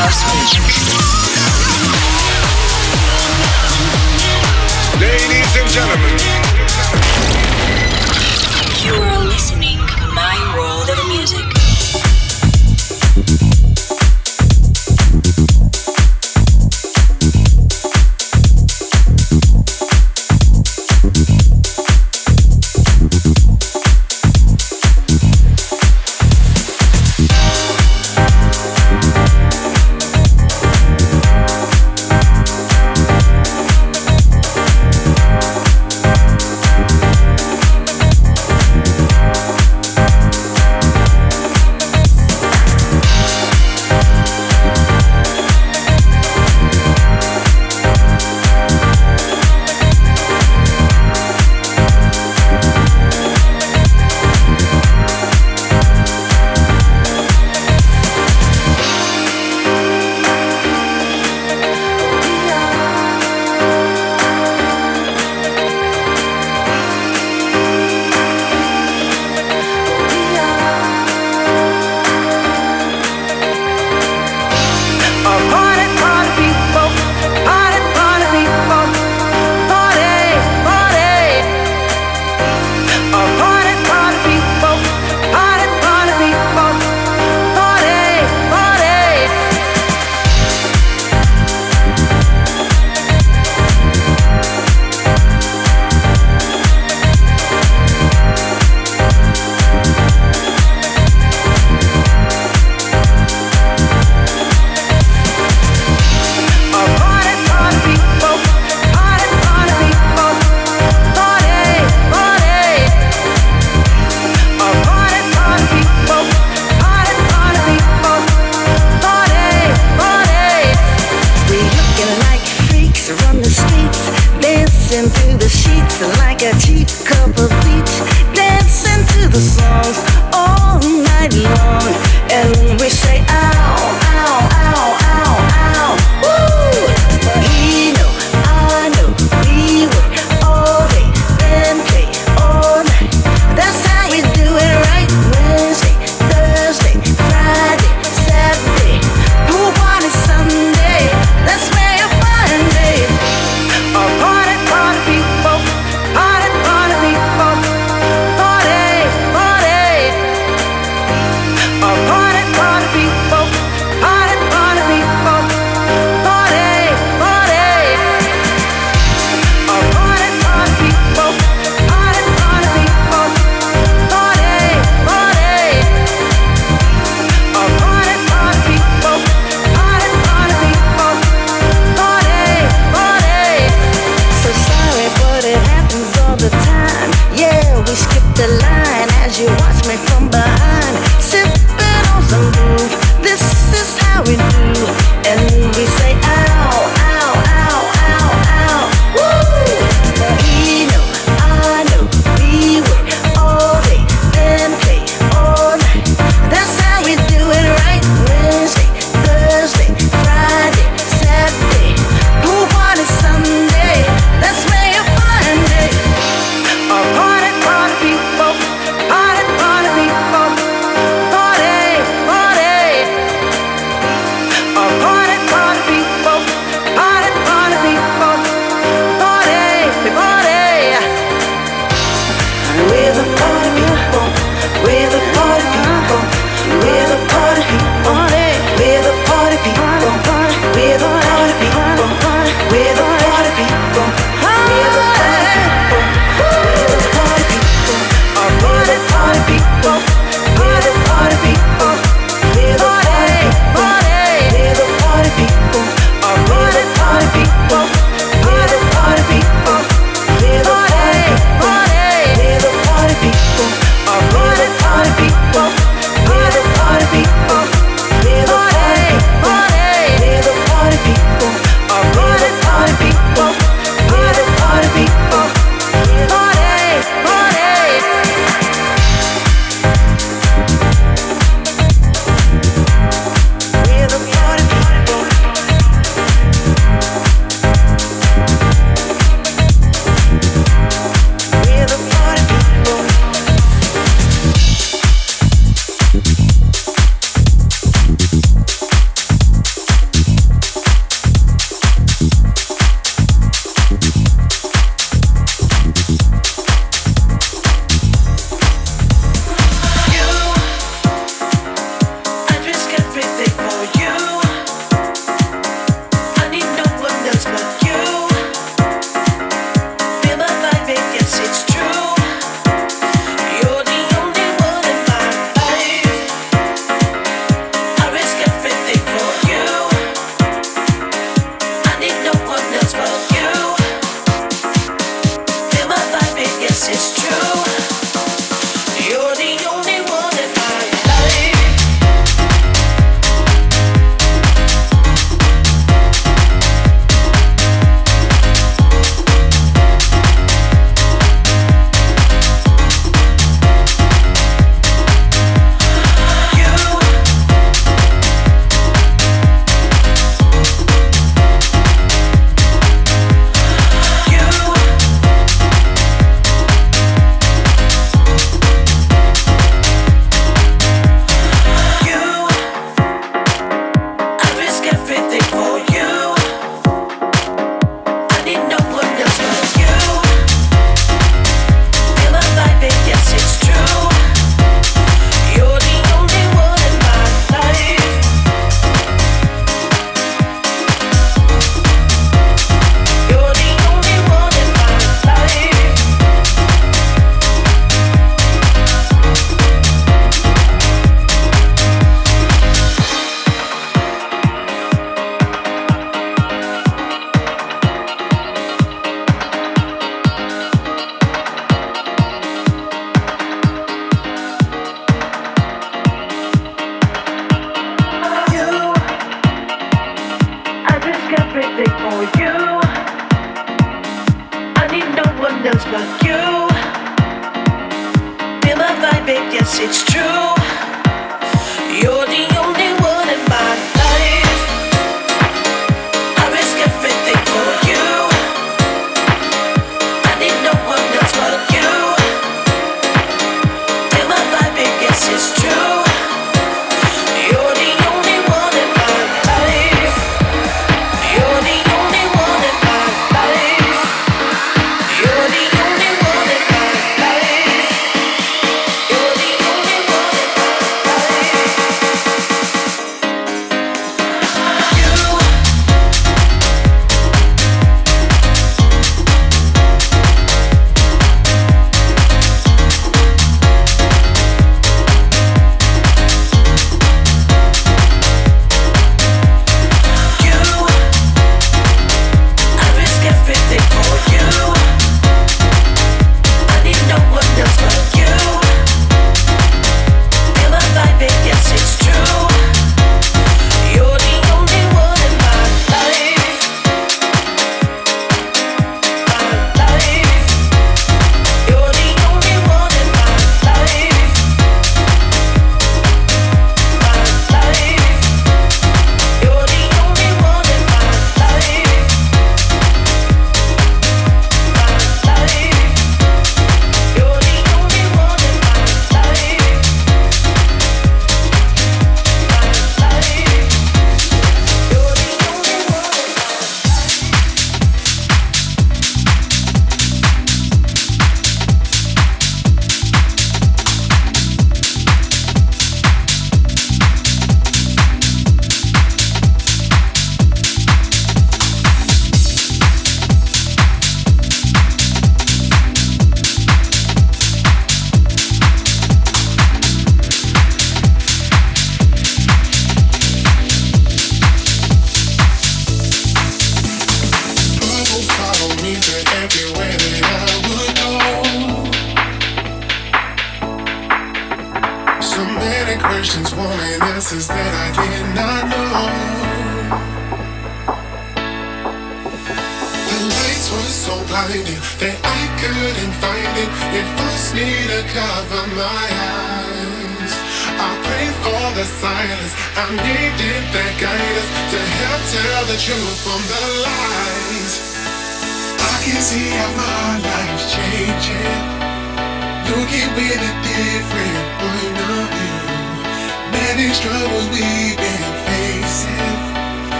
house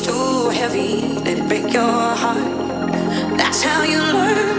too heavy, they break your heart. That's how you learn.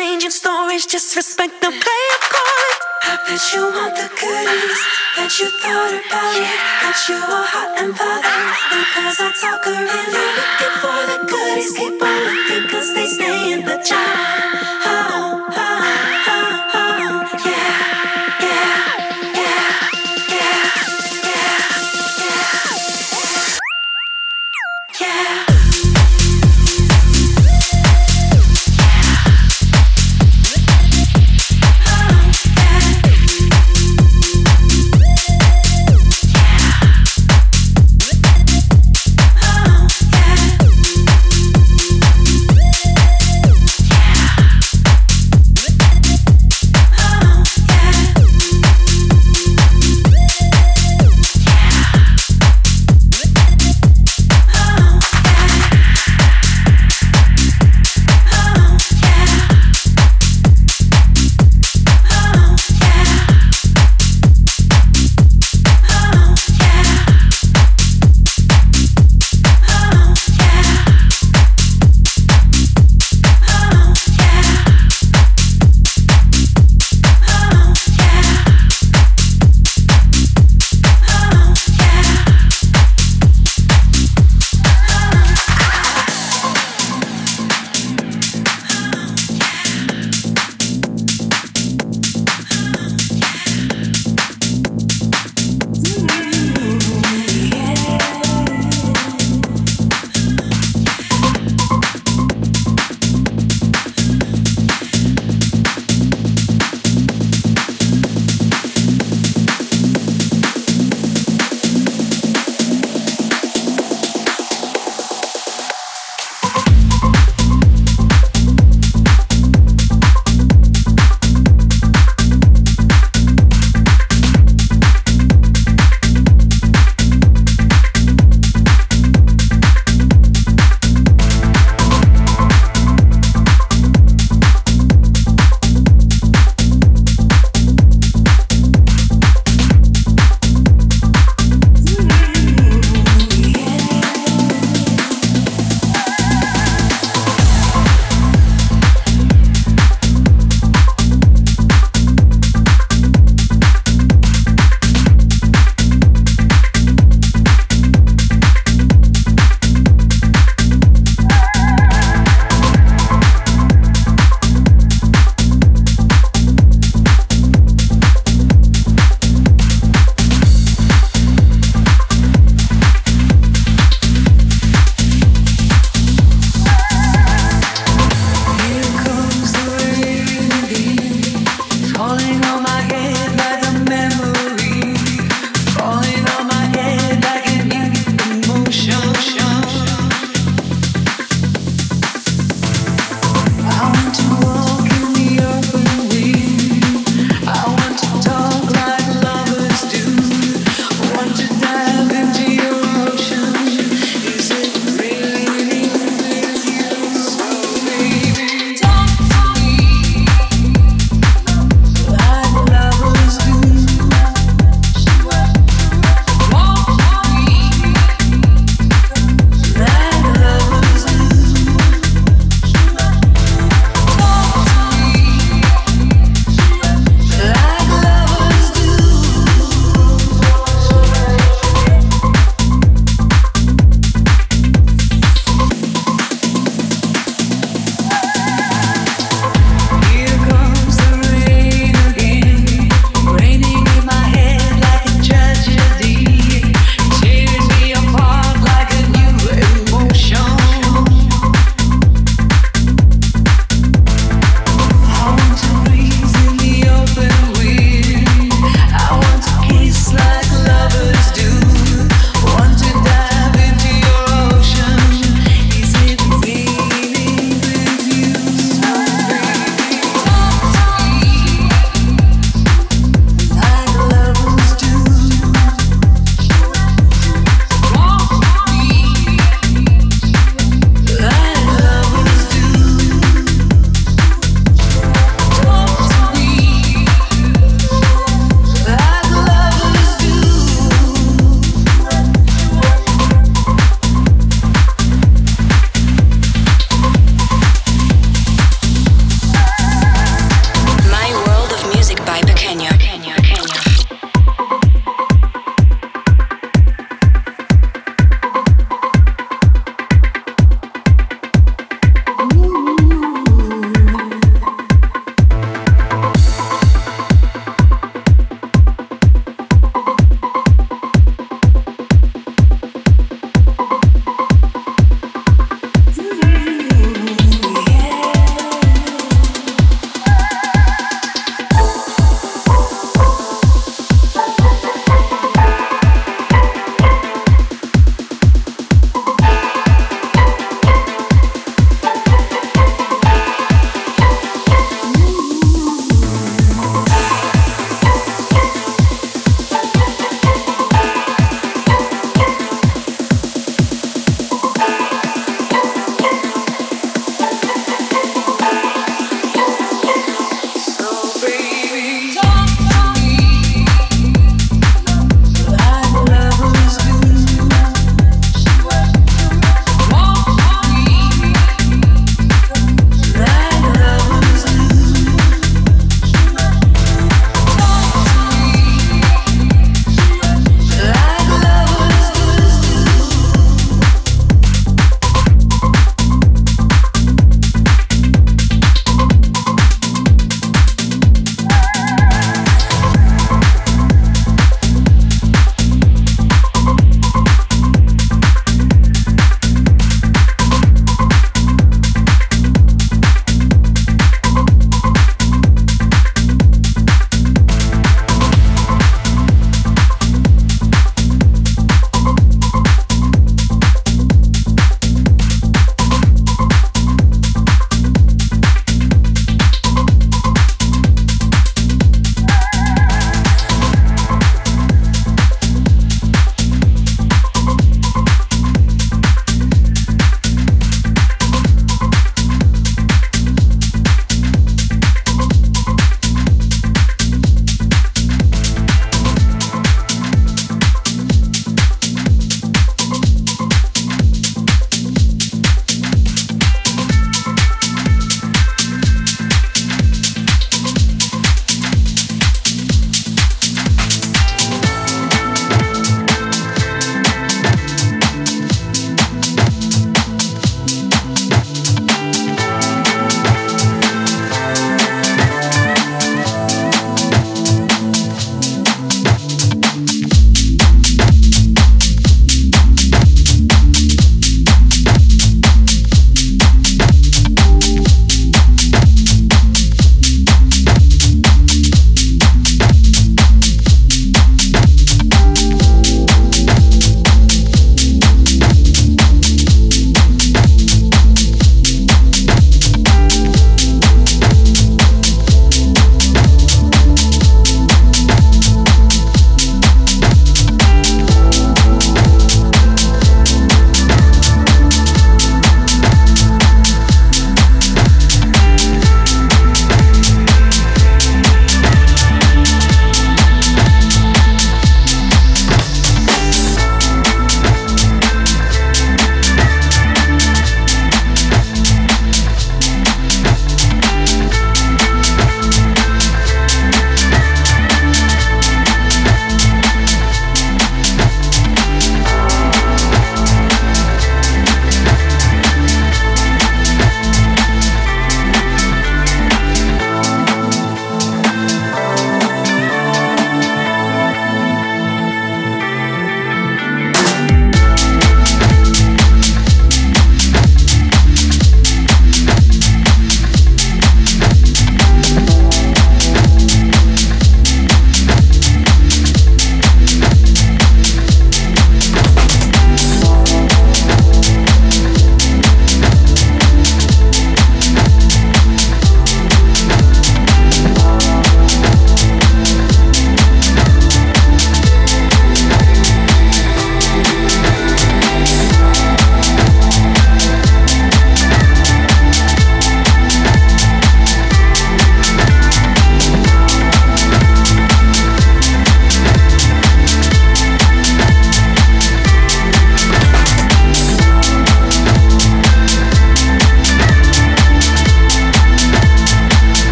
Changing stories, just respect the play of card. I bet you want the goodies, that you thought about it, that you are hot and bothered. Because I talk around, you're looking for the goodies, keep on looking, cause they stay in the jar. Oh, oh,